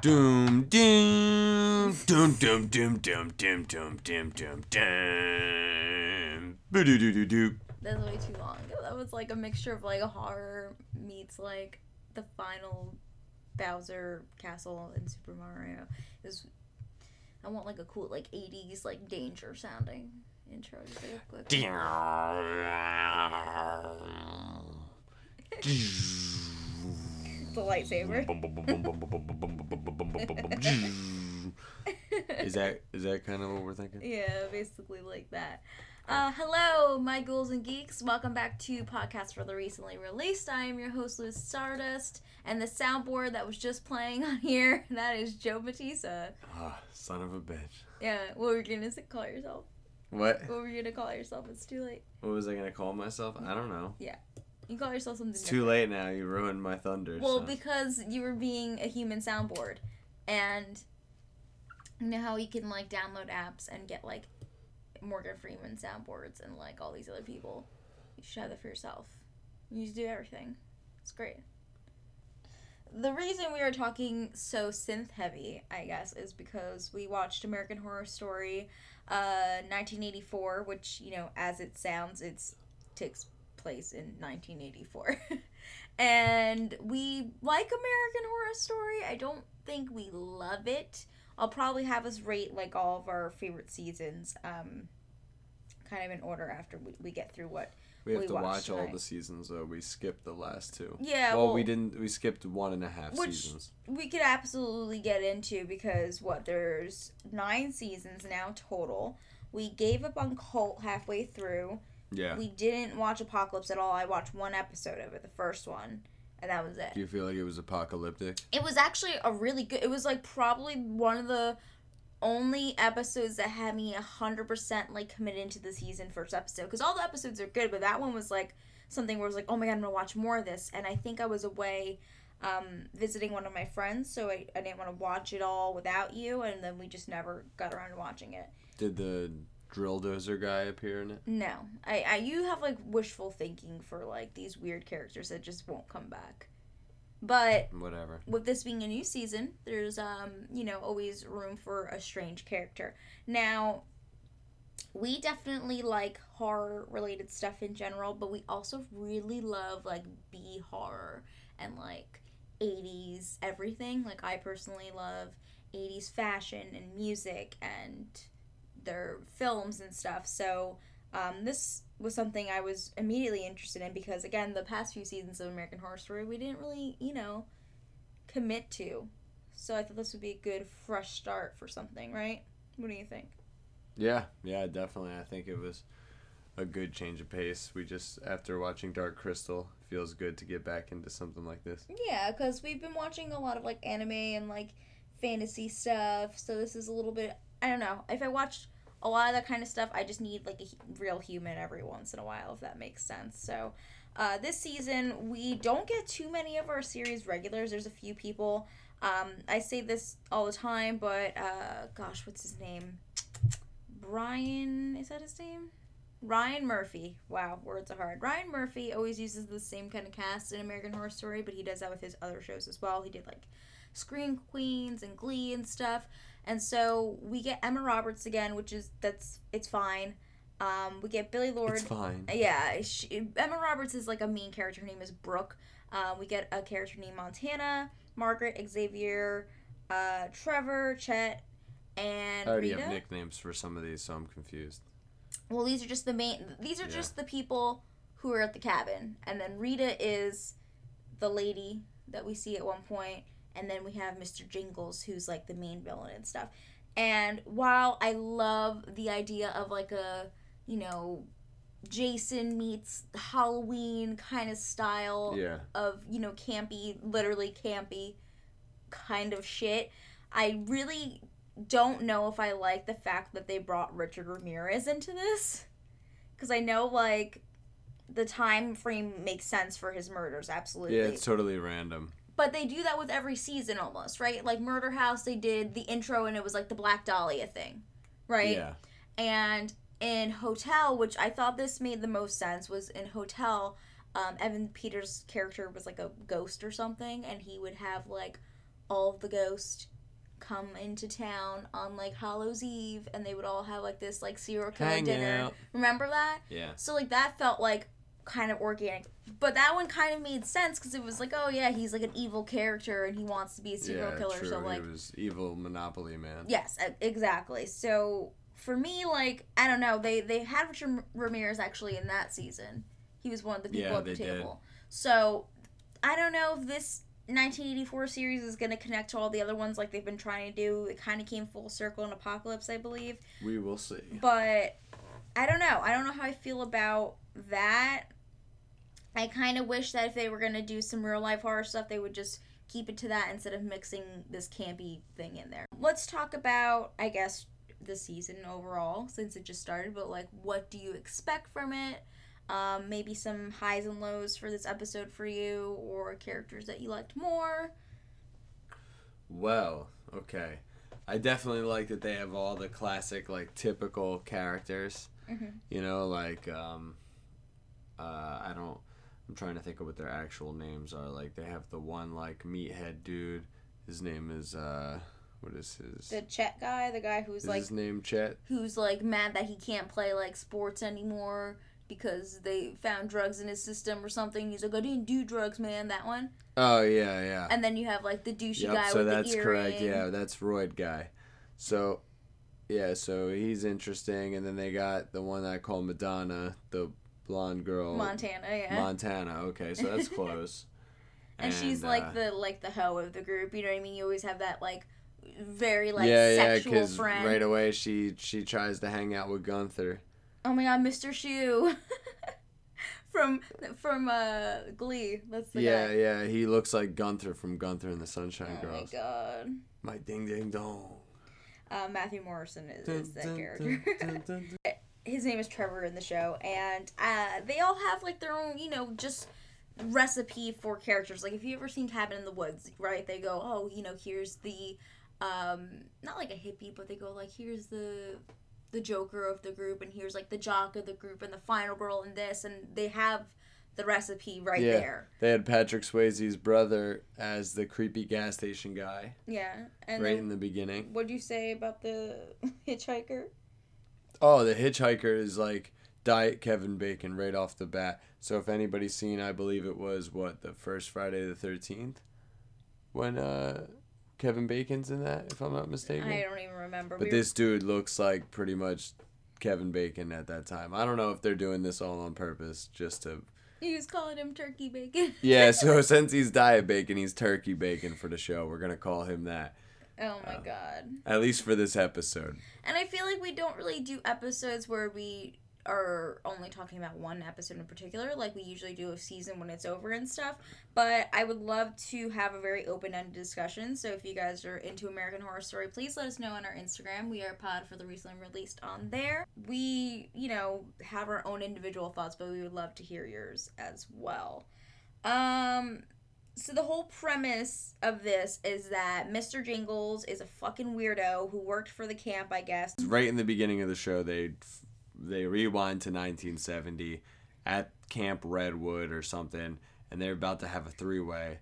Doom doom doom doom doom doom doom doom doom doom doom. Boo doo doo doo doo. That's way too long. That was like a mixture of like horror meets like the final Bowser castle in Super Mario. It was I want like a cool like 80s like danger sounding intro. A quick- the lightsaber. Is that is that kind of what we're thinking? Yeah, basically like that. Uh, hello, my ghouls and geeks. Welcome back to Podcast for the Recently Released. I am your host, Liz Stardust, and the soundboard that was just playing on here, that is Joe Batista. Ah, son of a bitch. Yeah, what were you gonna call yourself? What? What were you gonna call yourself? It's too late. What was I gonna call myself? I don't know. You call yourself something It's too late now. You ruined my thunder. Well, so. because you were being a human soundboard, and you know how you can like download apps and get like Morgan Freeman soundboards and like all these other people. You should have that for yourself. You just do everything. It's great. The reason we are talking so synth heavy, I guess, is because we watched American Horror Story, uh, 1984, which you know, as it sounds, it's takes place in 1984. and we like American Horror Story. I don't think we love it. I'll probably have us rate like all of our favorite seasons, um, kind of in order after we, we get through what. we have we to watch all the seasons. though. we skipped the last two. Yeah, well, well, we didn't. We skipped one and a half Which- seasons. we could absolutely get into because what there's nine seasons now total. We gave up on Cult halfway through. Yeah. We didn't watch Apocalypse at all. I watched one episode of it, the first one, and that was it. Do you feel like it was apocalyptic? It was actually a really good. It was like probably one of the only episodes that had me hundred percent like committed into the season first episode. Because all the episodes are good, but that one was like something where I was like, oh my god, I'm gonna watch more of this. And I think I was away um, visiting one of my friends, so I, I didn't want to watch it all without you, and then we just never got around to watching it. Did the drill dozer guy appear in it? No, I, I you have like wishful thinking for like these weird characters that just won't come back. But Whatever. with this being a new season, there's um, you know, always room for a strange character. Now, we definitely like horror related stuff in general, but we also really love like B horror and like 80s everything. Like I personally love 80s fashion and music and their films and stuff. So, um, this was something I was immediately interested in because again, the past few seasons of American Horror Story, we didn't really, you know, commit to. So I thought this would be a good fresh start for something, right? What do you think? Yeah, yeah, definitely. I think it was a good change of pace. We just after watching Dark Crystal, feels good to get back into something like this. Yeah, because we've been watching a lot of like anime and like fantasy stuff. So this is a little bit. I don't know. If I watched a lot of that kind of stuff, I just need like a real human every once in a while, if that makes sense. So uh, this season, we don't get too many of our series regulars. There's a few people. Um, I say this all the time, but uh, gosh, what's his name? Brian, is that his name? Ryan Murphy. Wow, words are hard. Ryan Murphy always uses the same kind of cast in American Horror Story, but he does that with his other shows as well. He did like Scream Queens and Glee and stuff. And so we get Emma Roberts again, which is that's it's fine. Um, we get Billie Lourd. It's fine. Yeah, she, Emma Roberts is like a main character. Her name is Brooke. Um, we get a character named Montana, Margaret, Xavier, uh, Trevor, Chet, and I already Rita. have nicknames for some of these, so I'm confused. Well, these are just the main. These are Yeah. just the people who are at the cabin, and then Rita is the lady that we see at one point, and then we have Mr. Jingles, who's like the main villain and stuff. And while I love the idea of like a, you know, Jason meets Halloween kind of style Yeah. of you know campy, literally campy kind of shit. I really don't know if I like the fact that they brought Richard Ramirez into this because I know like the time frame makes sense for his murders absolutely. Yeah, it's totally random. But they do that with every season almost, right? Like Murder House, they did the intro and it was like the Black Dahlia thing, right? Yeah. And in Hotel, which I thought this made the most sense, was in Hotel, um, Evan Peters' character was like a ghost or something, and he would have like all of the ghosts come into town on like Hallows Eve, and they would all have like this like serial killer Hang dinner. out. Remember that? Yeah. So like that felt like kind of organic, but that one kind of made sense because it was like, oh yeah, he's like an evil character and he wants to be a serial yeah, killer. true. So like, he was evil Monopoly man. yes, exactly. So for me, like I don't know, they they had Richard Ramirez actually in that season. He was one of the people Yeah, at the they did. table. So I don't know if this 1984 series is going to connect to all the other ones like they've been trying to do. It kind of came full circle in Apocalypse, I believe. We will see. But I don't know. I don't know how I feel about that. I kind of wish that if they were going to do some real life horror stuff, they would just keep it to that instead of mixing this campy thing in there. Let's talk about, I guess, the season overall since it just started, but like, what do you expect from it? Um, maybe some highs and lows for this episode for you, or characters that you liked more. Well, okay. I definitely like that they have all the classic, like typical characters. Mhm. You know, like um, uh, I don't. I'm trying to think of what their actual names are. Like they have the one like meathead dude. His name is uh, what is his? The Chet guy, the guy who's like his name Chet? who's like mad that he can't play like sports anymore because they found drugs in his system or something. He's like, I didn't do drugs, man. That one. Oh yeah, yeah. And then you have like the douchey Yep, guy so with that's the earring. correct. Yeah, that's Royd guy. So, yeah, so he's interesting, and then they got the one I call Madonna, the blonde girl. Montana, yeah. Montana. Okay, so that's close. and, she's uh, like the like the hoe of the group. You know what I mean? You always have that like very like yeah, yeah, sexual because friend. right away she she tries to hang out with Gunther. oh my god, Mr. Schue. from from uh Glee. That's the yeah, guy. yeah, he looks like Gunther from Gunther and the Sunshine Girls. Oh my god. My ding ding dong. Uh, Matthew Morrison is, Dun, is that dun, character. dun. his name is Trevor in the show, and uh, they all have like their own, you know, just recipe for characters. Like if you ever seen Cabin in the Woods, right? They go, oh, you know, here's the, um, not like a hippie, but they go like, here's the, the Joker of the group, and here's like the jock of the group, and the final girl, and this, and they have the recipe right Yeah. there. They had Patrick Swayze's brother as the creepy gas station guy Yeah, and right in the beginning. what'd you say about the hitchhiker? Oh, the hitchhiker is like diet Kevin Bacon right off the bat. So if anybody's seen, I believe it was what the first Friday the Thirteenth, when uh Kevin Bacon's in that, if I'm not mistaken. I don't even remember. But We- this dude looks like pretty much Kevin Bacon at that time. I don't know if they're doing this all on purpose, just to. he was calling him turkey bacon. Yeah, so since he's diet bacon, he's turkey bacon for the show. We're gonna call him that, oh my Uh, god. at least for this episode. And I feel like we don't really do episodes where we are only talking about one episode in particular, like we usually do a season when it's over and stuff. But I would love to have a very open ended discussion. So if you guys are into American Horror Story, please let us know on our Instagram. We are Pod for the recently released on there. We, you know, have our own individual thoughts, but we would love to hear yours as well. Um, so the whole premise of this is that Mr. Jingles is a fucking weirdo who worked for the camp, I guess. right in the beginning of the show they they rewind to 1970 at camp redwood or something and they're about to have a three-way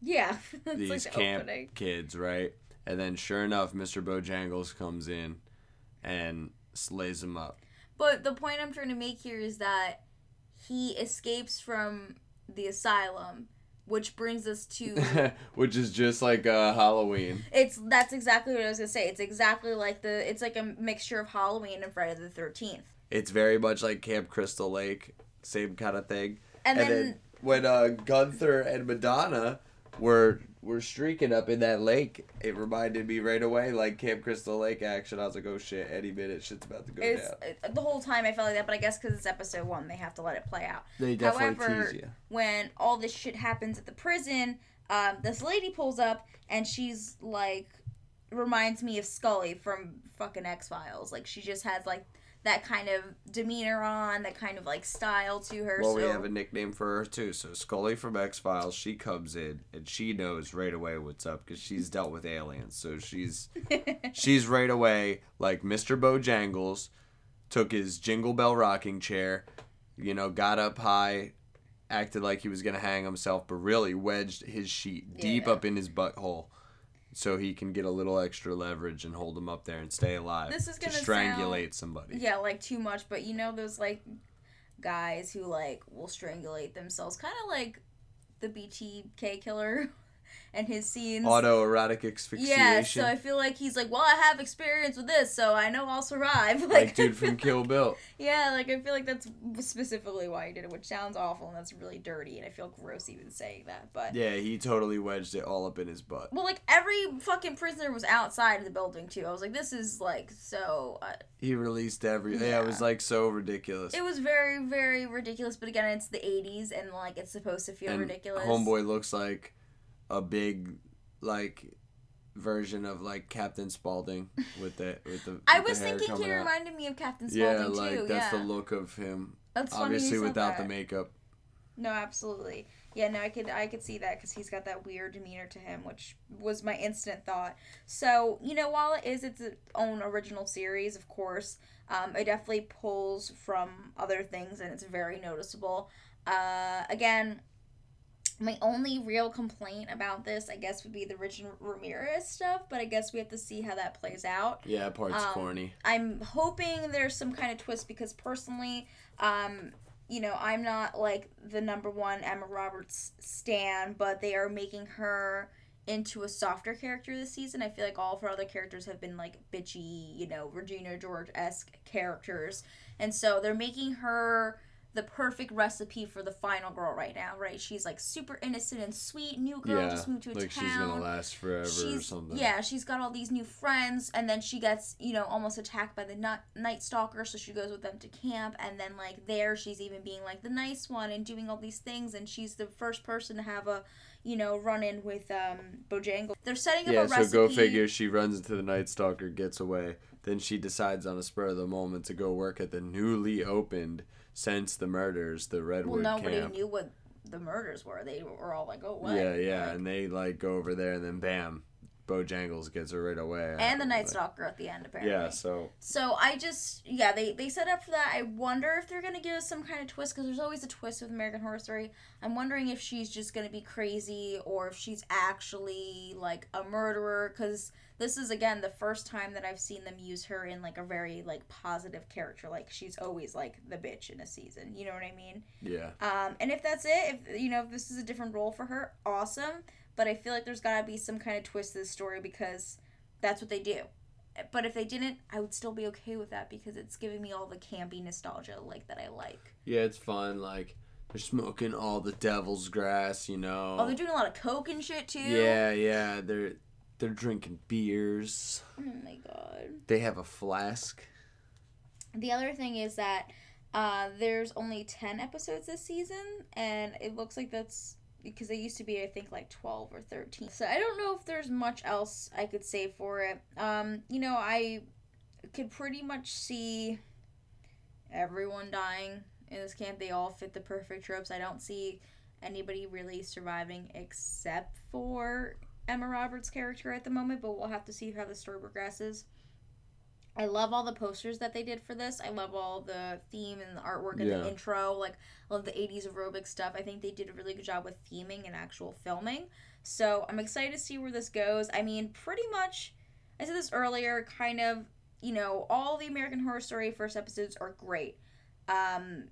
Yeah, that's these like the camp opening. kids right and then sure enough mr bojangles comes in and slays them up But the point I'm trying to make here is that he escapes from the asylum, which brings us to which is just like uh, halloween it's that's exactly what I was gonna say. It's exactly like the it's like a mixture of Halloween and Friday the Thirteenth. it's very much like camp crystal lake same kind of thing And, and, then, then, when uh, gunther and madonna were were streaking up in that lake it reminded me right away like camp crystal lake action i was like oh shit any minute shit's about to go it's down it- the whole time I felt like that, but I guess because it's episode one, they have to let it play out. they definitely However, tease you when all this shit happens at the prison, um, this lady pulls up and she's like, reminds me of Scully from fucking X Files. Like she just has like that kind of demeanor on, that kind of like style to her. well so we have a nickname for her too so scully from x-files she comes in and she knows right away what's up because she's dealt with aliens so she's she's right away like Mr. Bojangles took his jingle bell rocking chair, you know, got up high, acted like he was gonna hang himself, but really wedged his sheet deep Yeah. up in his butthole, so he can get a little extra leverage and hold him up there and stay alive. This is gonna strangulate somebody. Yeah, like too much, but you know those like guys who like will strangulate themselves, kind of like the BTK killer and his scenes. Autoerotic asphyxiation. Yeah, so I feel like he's like, well, I have experience with this, so I know I'll survive. Like, like dude from Kill like- Bill. Yeah, like I feel like that's specifically why he did it, which sounds awful and that's really dirty, and I feel gross even saying that. But Yeah, he totally wedged it all up in his butt. well, like every fucking prisoner was outside of the building too. I was like, this is like so. Uh, He released every. Yeah, it was like so ridiculous. it was very, very ridiculous. But again, it's the '80s, and like it's supposed to feel and ridiculous. Homeboy looks like a big, like, version of like Captain Spaulding with the with the. I with the was hair thinking he coming out. reminded me of Captain Yeah, Spaulding like too. that's yeah, the look of him. that's Obviously, without that. the makeup. No, absolutely. Yeah, no, I could I could see that because he's got that weird demeanor to him, which was my instant thought. So you know, while it is its own original series, of course, um, it definitely pulls from other things, and it's very noticeable. Uh, again, my only real complaint about this, I guess, would be the Richard Ramirez stuff, but I guess we have to see how that plays out. Yeah, part's Um, corny. I'm hoping there's some kind of twist because personally, um, you know, I'm not like the number one Emma Roberts stan, but they are making her into a softer character this season. I feel like all of her other characters have been like bitchy, you know, Regina George esque characters. And so they're making her the perfect recipe for the final girl right now, right? She's like super innocent and sweet, new girl, Yeah, just moved to a like town she's gonna last forever or something. yeah she's got all these new friends and then she gets you know almost attacked by the night, night stalker so she goes with them to camp and then like there she's even being like the nice one and doing all these things and she's the first person to have a you know run in with um bojangle they're setting up Yeah, a so recipe go figure. She runs into the Night Stalker, gets away. Then she decides on a spur of the moment to go work at the newly opened since the murders, the Redwood well nobody camp. knew what the murders were they were all like oh what Yeah, yeah, Like- and they like go over there, and then bam, Bojangles gets her right away. and the night stalker at the end apparently Yeah, so So I just yeah they they set up for that. I wonder if they're gonna give us some kind of twist because there's always a twist with American Horror Story. I'm wondering if she's just gonna be crazy or if she's actually like a murderer because this is again the first time that I've seen them use her in like a very like positive character. Like she's always like the bitch in a season. You know what I mean? yeah, Um, and if that's it, if you know if this is a different role for her, awesome. But I feel like there's gotta be some kind of twist to this story because that's what they do. But if they didn't, I would still be okay with that because it's giving me all the campy nostalgia like that I like. yeah, it's fun. Like they're smoking all the devil's grass, you know. Oh, they're doing a lot of coke and shit too. yeah, yeah, they're they're drinking beers. Oh my god. They have a flask. The other thing is that uh, there's only 10 episodes this season, and it looks like that's because they used to be, I think, like 12 or 13. So I don't know if there's much else I could say for it. Um, you know, I could pretty much see everyone dying in this camp. They all fit the perfect tropes. I don't see anybody really surviving except for Emma Roberts' character at the moment, but we'll have to see how the story progresses. I love all the posters that they did for this. I love all the theme and the artwork and Yeah. the intro. Like, I love the 80s aerobic stuff. I think they did a really good job with theming and actual filming. So I'm excited to see where this goes. I mean, pretty much, I said this earlier, kind of, you know, all the American Horror Story first episodes are great. Um,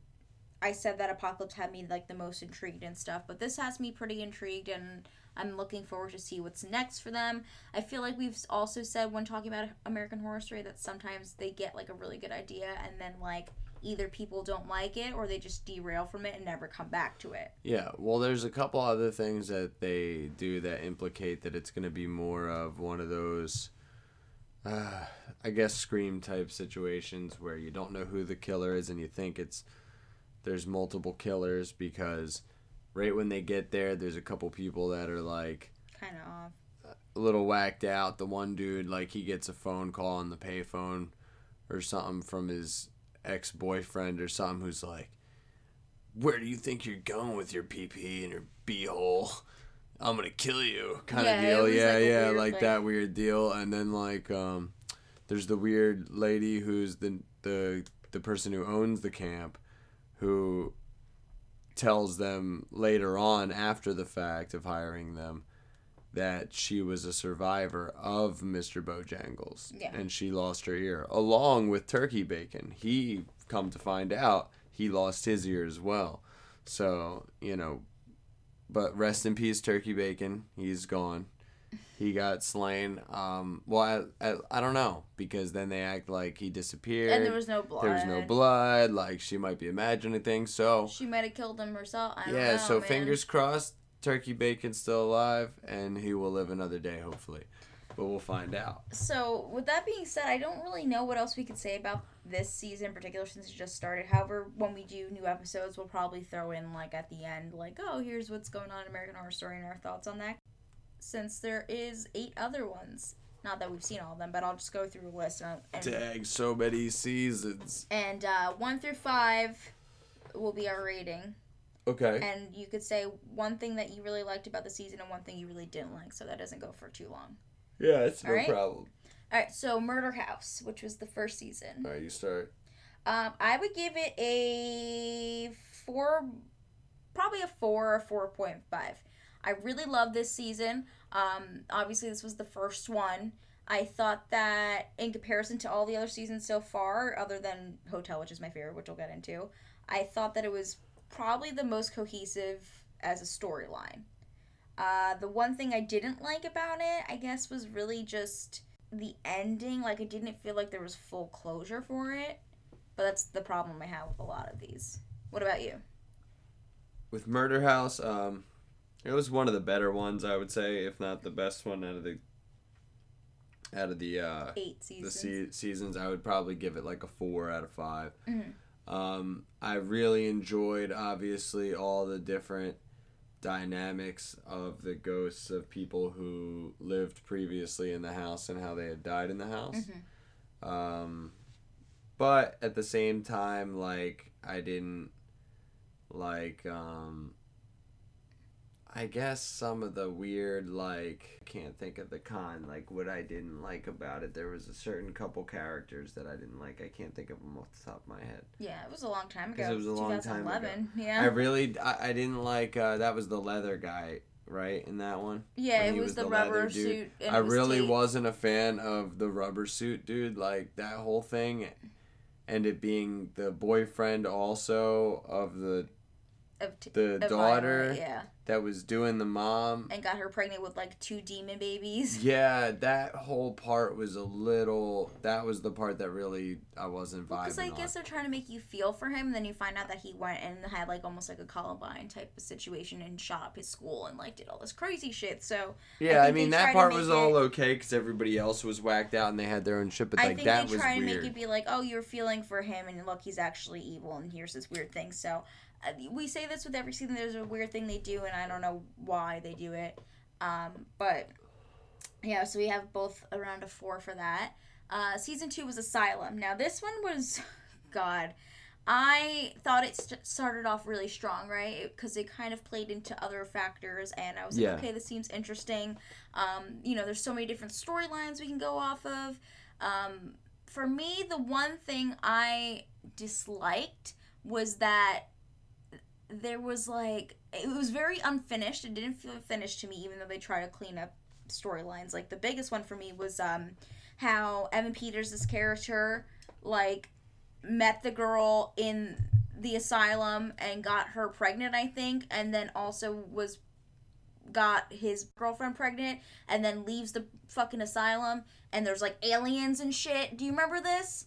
I said that Apocalypse had me like the most intrigued and stuff, but this has me pretty intrigued and I'm looking forward to see what's next for them. I feel like we've also said when talking about American Horror Story that sometimes they get like a really good idea and then like either people don't like it or they just derail from it and never come back to it. Yeah, well, there's a couple other things that they do that implicate that it's going to be more of one of those, uh, I guess, scream type situations where you don't know who the killer is and you think it's there's multiple killers because right when they get there, there's a couple people that are like Kind of off. a little whacked out. The one dude, like, he gets a phone call on the payphone or something from his ex boyfriend or something who's like, Where do you think you're going with your PP and your beehole? I'm gonna kill you, kind Yeah, of deal. Yeah, like, yeah, weird, like like- that weird deal. And then like, um, there's the weird lady who's the the the person who owns the camp, who tells them later on after the fact of hiring them that she was a survivor of Mr. Bojangles. Yeah. And she lost her ear, along with Turkey Bacon. He, come to find out, he lost his ear as well. So, you know, but rest in peace, Turkey Bacon. He's gone. He got slain. Um, well, I, I, I don't know because then they act like he disappeared. And there was no blood. There was no blood. Like she might be imagining things. So She might have killed him herself. I don't yeah. know, so man. fingers crossed. Turkey Bacon's still alive, and he will live another day, hopefully. But we'll find out. So, with that being said, I don't really know what else we could say about this season in particular since it just started. However, when we do new episodes, we'll probably throw in, like, at the end, like, oh, here's what's going on in American Horror Story and our thoughts on that. Since there is eight other ones. Not that we've seen all of them, but I'll just go through a list. And, and, Dang, so many seasons. and uh, one through five will be our rating. Okay. And you could say one thing that you really liked about the season and one thing you really didn't like, so that doesn't go for too long. Yeah, it's no Alright. problem. All right, so Murder House, which was the first season. All right, you start. Um, I would give it a four, probably a four or four point five. I really love this season. Um, obviously, this was the first one. I thought that in comparison to all the other seasons so far, other than Hotel, which is my favorite, which we'll get into, I thought that it was probably the most cohesive as a storyline. Uh, the one thing I didn't like about it, I guess, was really just the ending. Like, I didn't feel like there was full closure for it. But that's the problem I have with a lot of these. What about you? With Murder House, um, it was one of the better ones, I would say, if not the best one out of the out of the uh, Eight the seasons. se- seasons. I would probably give it like a four out of 5 Mhm. Um, I really enjoyed, obviously, all the different dynamics of the ghosts of people who lived previously in the house and how they had died in the house. Mhm. Um, but at the same time, like I didn't like um I guess some of the weird like can't think of the con like what I didn't like about it. There was a certain couple characters that I didn't like. I can't think of them off the top of my head. Yeah, it was a long time ago. it was a long time ago. 2011. I really I, I didn't like uh, that was the leather guy right in that one. yeah, it he was, was the, rubber suit. And I was really wasn't a fan of the rubber suit dude, like that whole thing, and it being the boyfriend also of the Of T- the of daughter Violet, yeah, that was doing the mom. and got her pregnant with like two demon babies. Yeah, that whole part was a little. That was the part that really I wasn't Because vibing I on. guess they're trying to make you feel for him, and then you find out that he went and had like almost like a Columbine type of situation and shot up his school and like did all this crazy shit. So yeah, I, think mean that part was it- all okay because everybody else was whacked out and they had their own shit. But I like think that they was try to weird. make it be like, oh, you're feeling for him, and look, he's actually evil, and here's this weird thing. So we say this with every season. There's a weird thing they do, and I don't know why they do it. Um, but yeah, so we have both around a four for that. Uh, season two was Asylum. Now this one was, God, I thought it st- started off really strong, right? Because it kind of played into other factors, and I was like, Yeah. okay, this seems interesting. Um, you know, there's so many different storylines we can go off of. Um, for me, the one thing I disliked was that there was like it was very unfinished. It didn't feel finished to me, even though they try to clean up storylines. Like the biggest one for me was um how Evan Peters' character like met the girl in the asylum and got her pregnant, I think, and then also was got his girlfriend pregnant and then leaves the fucking asylum and there's like aliens and shit. Do you remember this?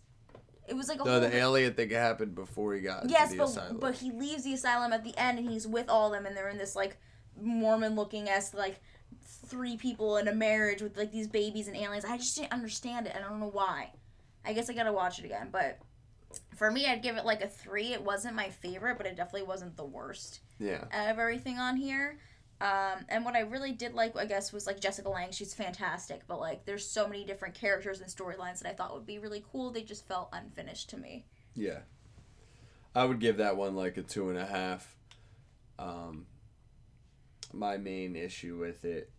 It was like a No, whole the alien thing happened before he got yes, but asylum. but he leaves the asylum at the end and he's with all of them and they're in this like Mormon looking as like three people in a marriage with like these babies and aliens. I just didn't understand it. I don't know why. I guess I gotta watch it again. But for me, I'd give it like a three. It wasn't my favorite, but it definitely wasn't the worst yeah. out of everything on here. Um, and what I really did like, I guess, was like Jessica Lange. She's fantastic, but like, there's so many different characters and storylines that I thought would be really cool. They just felt unfinished to me. Yeah. I would give that one like a two and a half. Um, my main issue with it,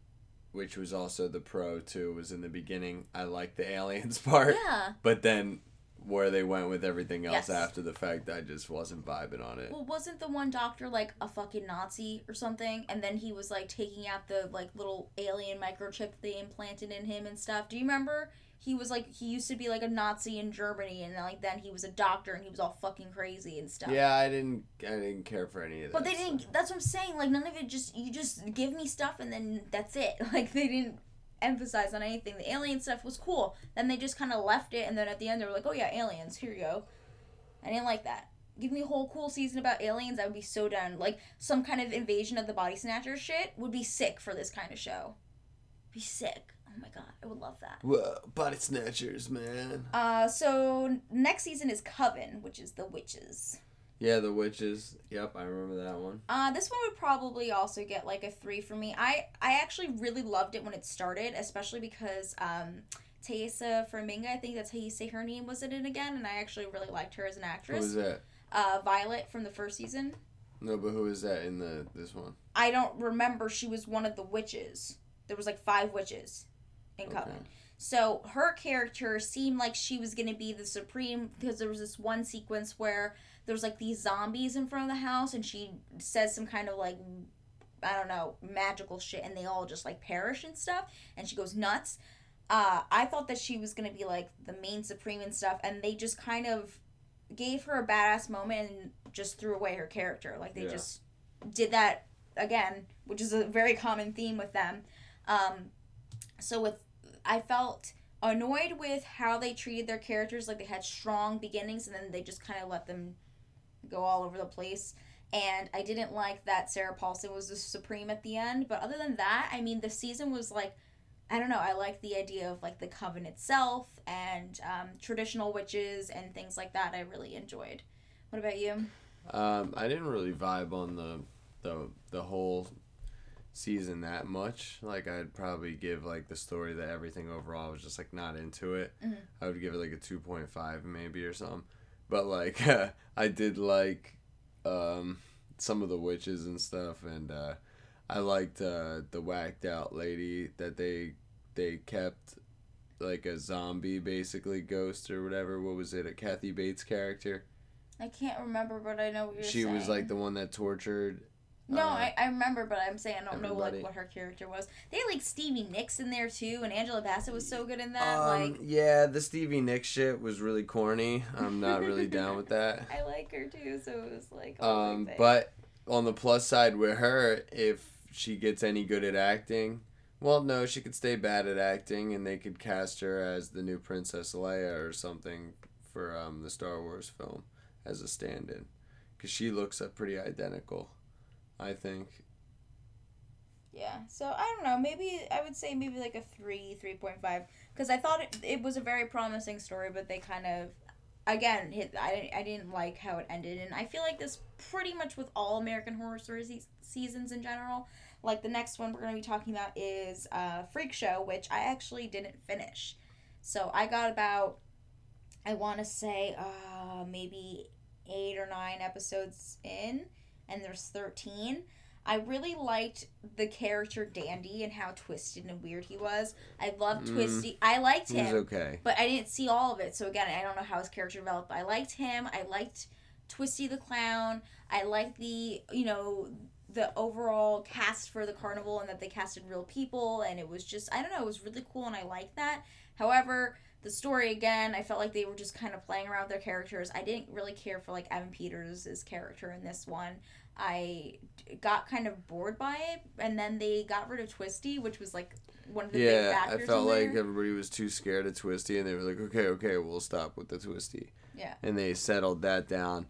which was also the pro too, was in the beginning. I liked the aliens part, Yeah. but then where they went with everything else Yes. after the fact, I just wasn't vibing on it. Well, wasn't the one doctor like a fucking Nazi or something? And then he was like taking out the like little alien microchip they implanted in him and stuff. Do you remember? He was like he used to be like a Nazi in Germany, and like then he was a doctor and he was all fucking crazy and stuff. Yeah, I didn't. I didn't care for any of that. But they didn't. That's what I'm saying. Like none of it. Just you just give me stuff and then that's it. Like they didn't emphasize on anything. The alien stuff was cool. Then they just kind of left it, and then at the end they were like, "Oh yeah, aliens. Here you go." I didn't like that. Give me a whole cool season about aliens. I would be so down. Like some kind of invasion of the body snatcher shit would be sick for this kind of show. Be sick. Oh my god, I would love that. Whoa, body snatchers, man. Uh, so next season is Coven, which is the witches. Yeah, the witches. Yep, I remember that one. Uh, this one would probably also get like a three for me. I I actually really loved it when it started, especially because um, Taissa Farmiga, I think that's how you say her name, was in it again, and I actually really liked her as an Who actress. was that? Uh, Violet from the first season. No, but who is that in the this one? I don't remember. She was one of the witches. There was like five witches in Okay. Coven. So her character seemed like she was gonna be the supreme because there was this one sequence where there was like these zombies in front of the house and she says some kind of like I don't know magical shit and they all just like perish and stuff and she goes nuts. Uh, I thought that she was gonna be like the main supreme and stuff and they just kind of gave her a badass moment and just threw away her character like they Yeah. just did that again, which is a very common theme with them. Um, so with I felt annoyed with how they treated their characters. Like they had strong beginnings and then they just kind of let them go all over the place. And I didn't like that Sarah Paulson was the supreme at the end. But other than that, I mean, the season was like, I don't know. I like the idea of like the coven itself and um, traditional witches and things like that. I really enjoyed. What about you? Um, I didn't really vibe on the the the whole season that much. Like I'd probably give like the story that everything overall I was just like not into it. Mhm. I would give it like a two point five maybe or something. But like I did like um, some of the witches and stuff, and uh, I liked uh, the whacked out lady that they they kept like a zombie basically ghost or whatever. What was it? A Kathy Bates character. I can't remember, but I know what you're she saying. was like the one that tortured No, uh, I, I remember, but I'm saying I don't know like what her character was. They had like Stevie Nicks in there too, and Angela Bassett was so good in that. um, like yeah, the Stevie Nicks shit was really corny. I'm not really down with that. I like her too, so it was like. Um, but on the plus side with her, if she gets any good at acting, well, no, she could stay bad at acting, and they could cast her as the new Princess Leia or something for um, the Star Wars film as a stand-in, because she looks uh, pretty identical. I think. Yeah, so I don't know. Maybe I would say maybe like a three, three point five, because I thought it, it was a very promising story, but they kind of, again, hit. I I didn't like how it ended, and I feel like this pretty much with all American Horror Story se- seasons in general. Like the next one we're gonna be talking about is uh, Freak Show, which I actually didn't finish. So I got about, I want to say, uh, maybe eight or nine episodes in, and there's thirteen. I really liked the character Dandy and how twisted and weird he was. I loved Mm. Twisty. I liked It was him, okay. but I didn't see all of it. So again, I don't know how his character developed. But I liked him. I liked Twisty the clown. I liked the you know the overall cast for the carnival and that they casted real people and it was just I don't know it was really cool and I liked that. However, the story again, I felt like they were just kind of playing around with their characters. I didn't really care for like Evan Peters' character in this one. I got kind of bored by it, and then they got rid of Twisty, which was like one of the big Yeah, factors. I felt like everybody was too scared of Twisty, and they were like, "Okay, okay, we'll stop with the Twisty." Yeah. And they settled that down.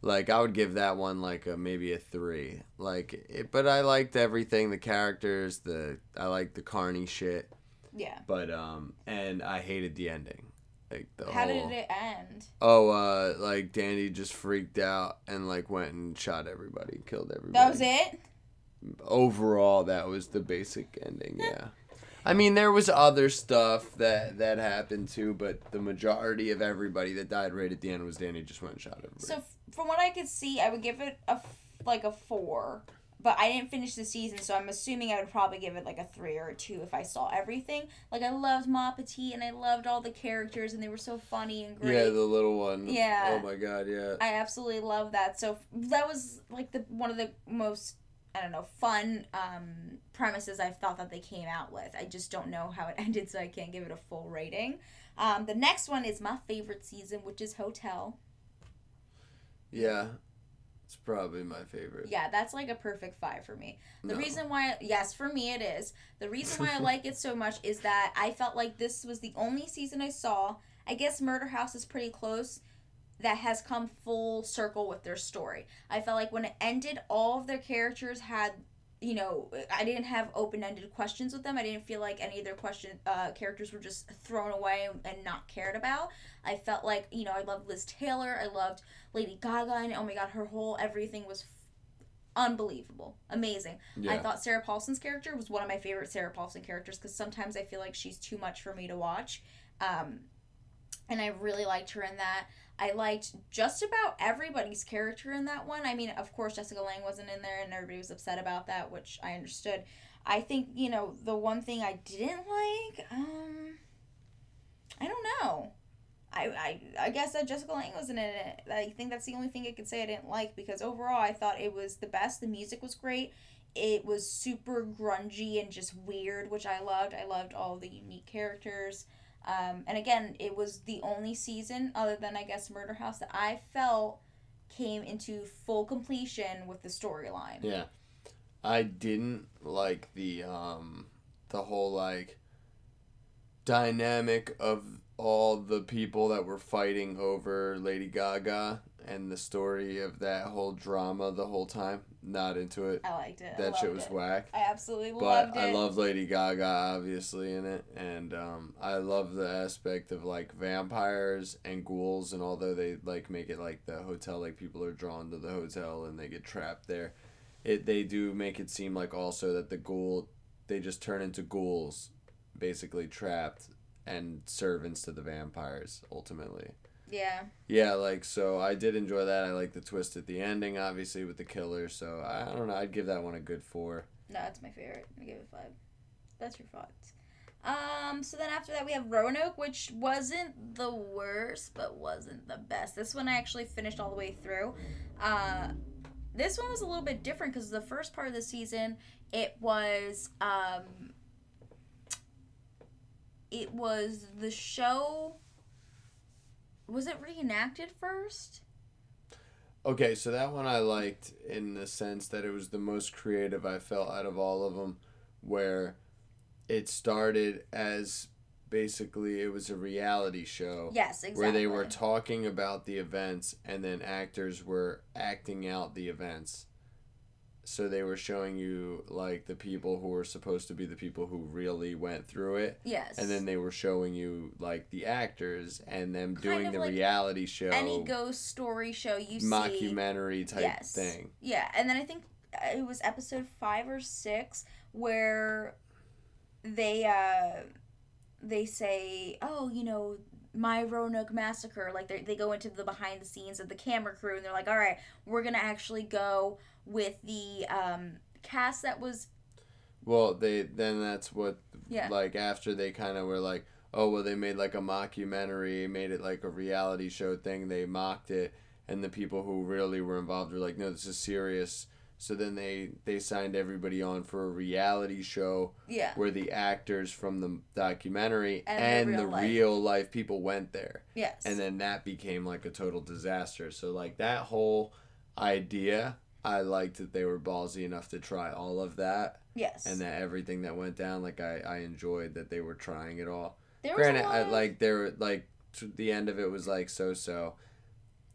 Like I would give that one like a maybe a three. Like, it, but I liked everything, the characters, the I liked the Carney shit, yeah. but um, and I hated the ending. Like the How whole. did it end? Oh, uh, like Danny just freaked out and like went and shot everybody, killed everybody. That was it. overall that was the basic ending yeah i mean there was other stuff that that happened too but the majority of everybody that died right at the end was danny just went and shot everybody So from what I could see, I would give it a f- like a four, but I didn't finish the season, so I'm assuming I would probably give it like a three or a two if I saw everything. Like I loved Ma Petite and I loved all the characters and they were so funny and great. Yeah, the little one. Yeah. Oh my god, yeah. I absolutely love that. So that was like the one of the most I don't know fun um, premises I thought that they came out with. I just don't know how it ended, so I can't give it a full rating. Um, the next one is my favorite season, which is Hotel. Yeah. It's probably my favorite. Yeah, that's like a perfect five for me. The No. reason why, yes, for me it is. The reason why I like it so much is that I felt like this was the only season I saw. I guess Murder House is pretty close. That has come full circle with their story. I felt like when it ended, all of their characters had, you know, I didn't have open-ended questions with them. I didn't feel like any of their question uh, characters were just thrown away and not cared about. I felt like, you know, I loved Liz Taylor. I loved Lady Gaga, and oh my god, her whole everything was unbelievable, amazing. I thought Sarah Paulson's character was one of my favorite Sarah Paulson characters because sometimes I feel like she's too much for me to watch. Um, and I really liked her in that. I liked just about everybody's character in that one. I mean, of course, Jessica Lange wasn't in there, and everybody was upset about that, which I understood. I think you know the one thing I didn't like. Um, I don't know. I, I, I guess that Jessica Lange wasn't in it. I think that's the only thing I could say I didn't like because overall I thought it was the best. The music was great. It was super grungy and just weird, which I loved. I loved all the unique characters. Um, and again, it was the only season, other than I guess Murder House, that I felt came into full completion with the storyline. Yeah. I didn't like the um the whole like dynamic of all the people that were fighting over Lady Gaga and the story of that whole drama the whole time. Not into it. I liked it. That shit was it. whack. I absolutely But loved it. I love Lady Gaga obviously in it, and um, I love the aspect of like vampires and ghouls, and although they like make it like the hotel, like people are drawn to the hotel and they get trapped there, it they do make it seem like also that the ghoul, they just turn into ghouls, basically trapped and servants to the vampires ultimately. Yeah. Yeah, like so I did enjoy that. I like the twist at the ending, obviously with the killer. So I, I don't know. I'd give that one a good four. No, it's my favorite. I give it five. That's your thoughts. Um, so then after that we have Roanoke, which wasn't the worst, but wasn't the best. This one I actually finished all the way through. Uh, this one was a little bit different because the first part of the season, it was um, it was the show. Was it reenacted first? Okay, so that one I liked in the sense that it was the most creative I felt out of all of them, where it started as basically it was a reality show Yes, exactly. where they were talking about the events and then actors were acting out the events. So they were showing you like the people who were supposed to be the people who really went through it, yes, and then they were showing you like the actors and them Kind doing the like reality show any ghost story show you see mockumentary type Yes. thing. Yeah, and then I think uh, it was episode five or six where they uh they say, oh, you know, my Roanoke massacre. Like they they go into the behind the scenes of the camera crew, and they're like, all right, we're gonna actually go with the um cast that was Well, they then that's what Yeah. like after they kind of were like, oh well, they made like a mockumentary, made it like a reality show thing. They mocked it, and the people who really were involved were like, no, this is serious. So then they they signed everybody on for a reality show yeah where the actors from the documentary And and, the the, life. real life people went there yes and then that became like a total disaster so like that whole idea i liked that they were ballsy enough to try all of that. Yes. And that everything that went down like i, I enjoyed that they were trying it all. There was granted I, of- like there, were like the end of it was like so so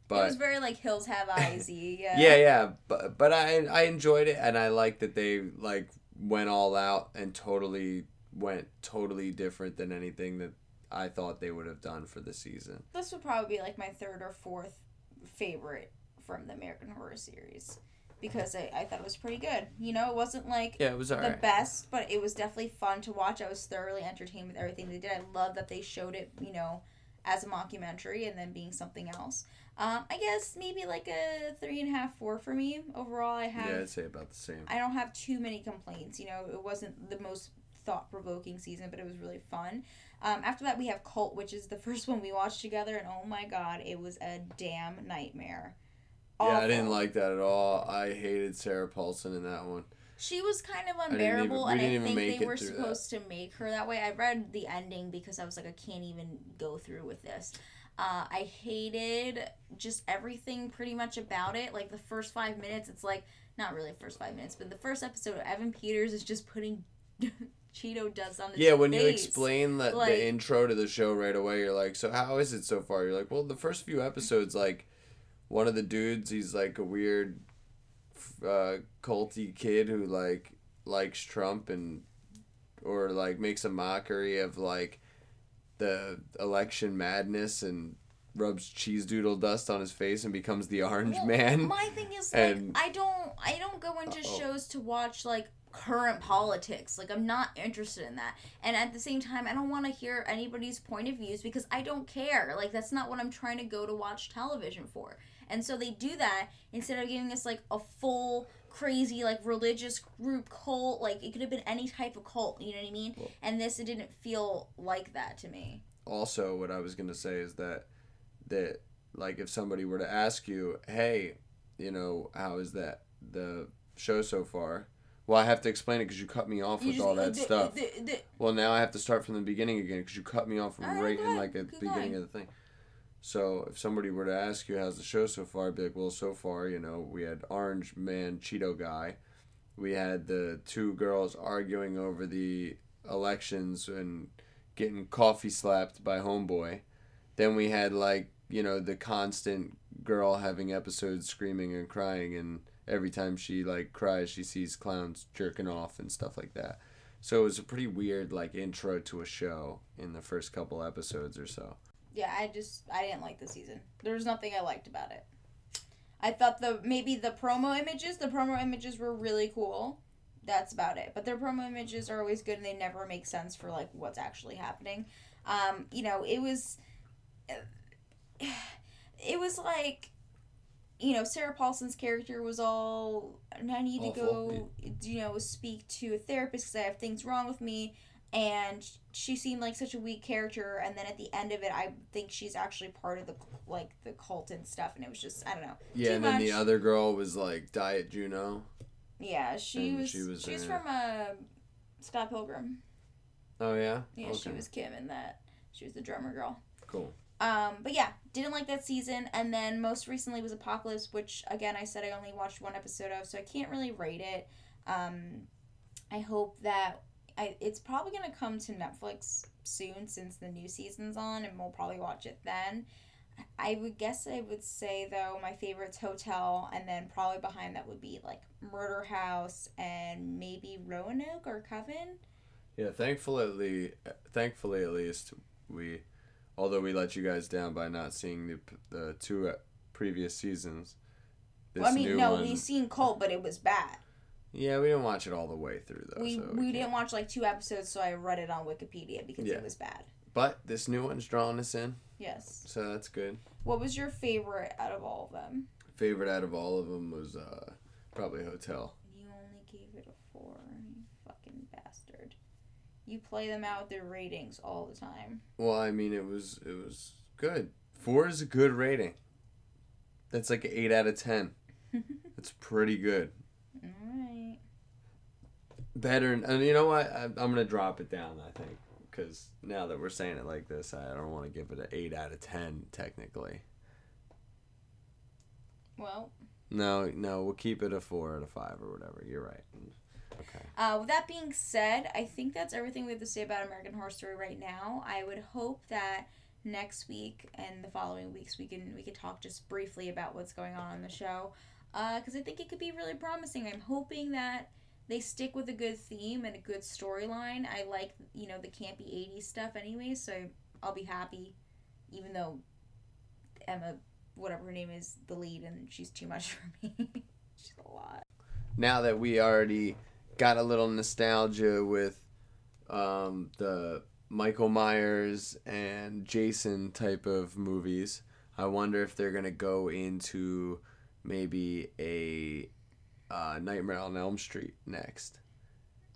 But, it was very like hills have eyes yeah. Yeah yeah but but i i enjoyed it and i liked that they like went all out and totally went totally different than anything that i thought they would have done for the season. This would probably be like my third or fourth favorite from the American Horror series because I, I thought it was pretty good. You know, it wasn't like yeah it was the alright best, but it was definitely fun to watch. I was thoroughly entertained with everything they did. I love that they showed it, you know, as a mockumentary and then being something else. Um, I guess maybe like a three and a half, four for me overall. I have. Yeah, I'd say about the same. I don't have too many complaints. You know, it wasn't the most thought provoking season, but it was really fun. Um, after that, we have Cult, which is the first one we watched together, and oh my god, it was a damn nightmare. Yeah, I didn't like that at all. I hated Sarah Paulson in that one. She was kind of even- unbearable, we and I even think they were through that. supposed to make her that way. I read the ending because I was like, I can't even go through with this. Uh, I hated just everything pretty much about it. Like the first five minutes, it's like not really first five minutes, but the first episode, Evan Peters is just putting Cheeto dust on his Yeah, when you explain that Like- the intro to the show right away, you're like, "So how is it so far?" You're like, "Well, the first few episodes, like, one of the dudes, he's like a weird, uh, culty kid who like likes Trump and, or like makes a mockery of like, the election madness and rubs cheese doodle dust on his face and becomes the Orange Well, Man." My thing is like And- I don't I don't go into Uh-oh. shows to watch like current politics. Like I'm not interested in that. And at the same time, I don't want to hear anybody's point of views because I don't care. Like that's not what I'm trying to go to watch television for. And so they do that instead of giving us like a full crazy like religious group cult like it could have been any type of cult you know what i mean Well- and this it didn't feel like that to me also what I was gonna say is that that like if somebody were to ask you, hey, you know, how is that the show so far? Well, I have to explain it because you cut me off You with just- all that the- stuff. the- the- Well, now I have to start from the beginning again because you cut me off right, right in like at the beginning going. of the thing. So if somebody were to ask you how's the show so far, I'd be like, well, so far, you know, we had Orange Man Cheeto guy, we had the two girls arguing over the elections and getting coffee slapped by homeboy. Then we had like you know the constant girl having episodes screaming and crying and every time she like cries she sees clowns jerking off and stuff like that. So it was a pretty weird like intro to a show in the first couple episodes or so. Yeah, I just I didn't like the season. There was nothing I liked about it. I thought the maybe the promo images, the promo images were really cool. That's about it. But their promo images are always good and they never make sense for like what's actually happening. Um, you know, it was it was like you know, Sarah Paulson's character was all I need to go, you know, speak to a therapist because I have things wrong with me and she seemed like such a weak character and then at the end of it i think she's actually part of the like the cult and stuff and it was just i don't know. Yeah, and then the other girl was like Diet Juno. yeah she And was she was she's from uh scott pilgrim. Oh yeah. yeah she was kim in that. She was the drummer girl. Cool. um but yeah didn't like that season and then most recently was apocalypse which again i said i only watched one episode of so i can't really rate it. Um i hope that I, it's probably going to come to netflix soon since the new season's on and we'll probably watch it then i would guess i would say though my favorite's hotel and then probably behind that would be like murder house and maybe roanoke or coven Yeah, thankfully, thankfully at least we, although we let you guys down by not seeing the the two previous seasons. This well, i mean no one, we seen cult but it was bad yeah, we didn't watch it all the way through though. we so we can't- didn't watch like two episodes, so I read it on Wikipedia because Yeah. it was bad. But this new one's drawing us in, Yes. so that's good. What was your favorite out of all of them? Favorite out of all of them was uh, probably Hotel. You only gave it a four. You fucking bastard. You play them out with their ratings all the time. Well, I mean, it was it was good. Four is a good rating. That's like an eight out of ten. That's pretty good. Alright. better and you know what? I, i'm gonna drop it down i think because now that we're saying it like this i don't want to give it an 8 out of 10 technically. Well, no no we'll keep it a 4 out of 5 or whatever you're right. Okay. Uh, with that being said, I think that's everything we have to say about American Horror Story right now. I would hope that next week and the following weeks we can we could talk just briefly about what's going on in the show because I think it could be really promising. I'm hoping that they stick with a good theme and a good storyline. I like you know the campy '80s stuff anyway, so I'll be happy, even though Emma, whatever her name is, the lead, and she's too much for me. she's a lot. now that we already got a little nostalgia with um, the Michael Myers and Jason type of movies. I wonder if they're gonna go into maybe a uh, Nightmare on Elm Street next.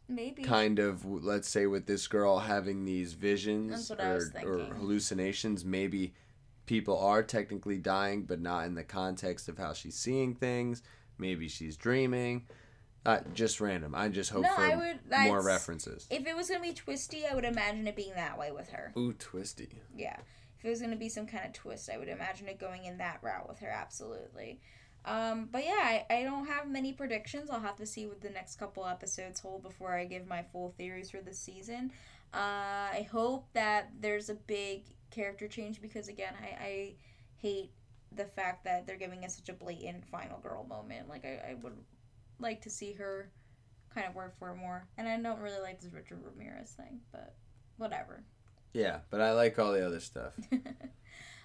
Maybe. Kind of, let's say, with this girl having these visions That's what I or, or hallucinations, maybe people are technically dying, but not in the context of how she's seeing things. Maybe she's dreaming. Uh, just random. I just hope No, for would- more references. If it was gonna be twisty, I would imagine it being that way with her. Ooh, twisty. Yeah. If it was gonna be some kind of twist, I would imagine it going in that route with her. Absolutely. Um, but yeah, I, I don't have many predictions. I'll have to see what the next couple episodes hold before I give my full theories for the season. Uh, I hope that there's a big character change because again, I, I hate the fact that they're giving us such a blatant final girl moment. Like I, I would like to see her kind of work for it more. And I don't really like this Richard Ramirez thing, but whatever. Yeah, but I like all the other stuff.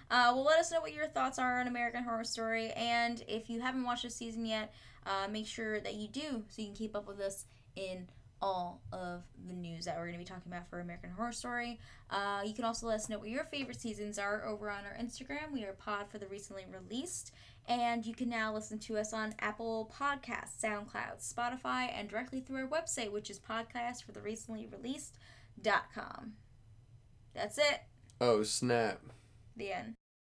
uh, well, let us know what your thoughts are on American Horror Story, and if you haven't watched this season yet, uh, make sure that you do so you can keep up with us in all of the news that we're going to be talking about for American Horror Story. Uh, you can also let us know what your favorite seasons are over on our Instagram. We are Pod for the recently released, and you can now listen to us on Apple Podcasts, SoundCloud, Spotify, and directly through our website, which is podcast for the recently released.com. That's it. Oh, snap. The end.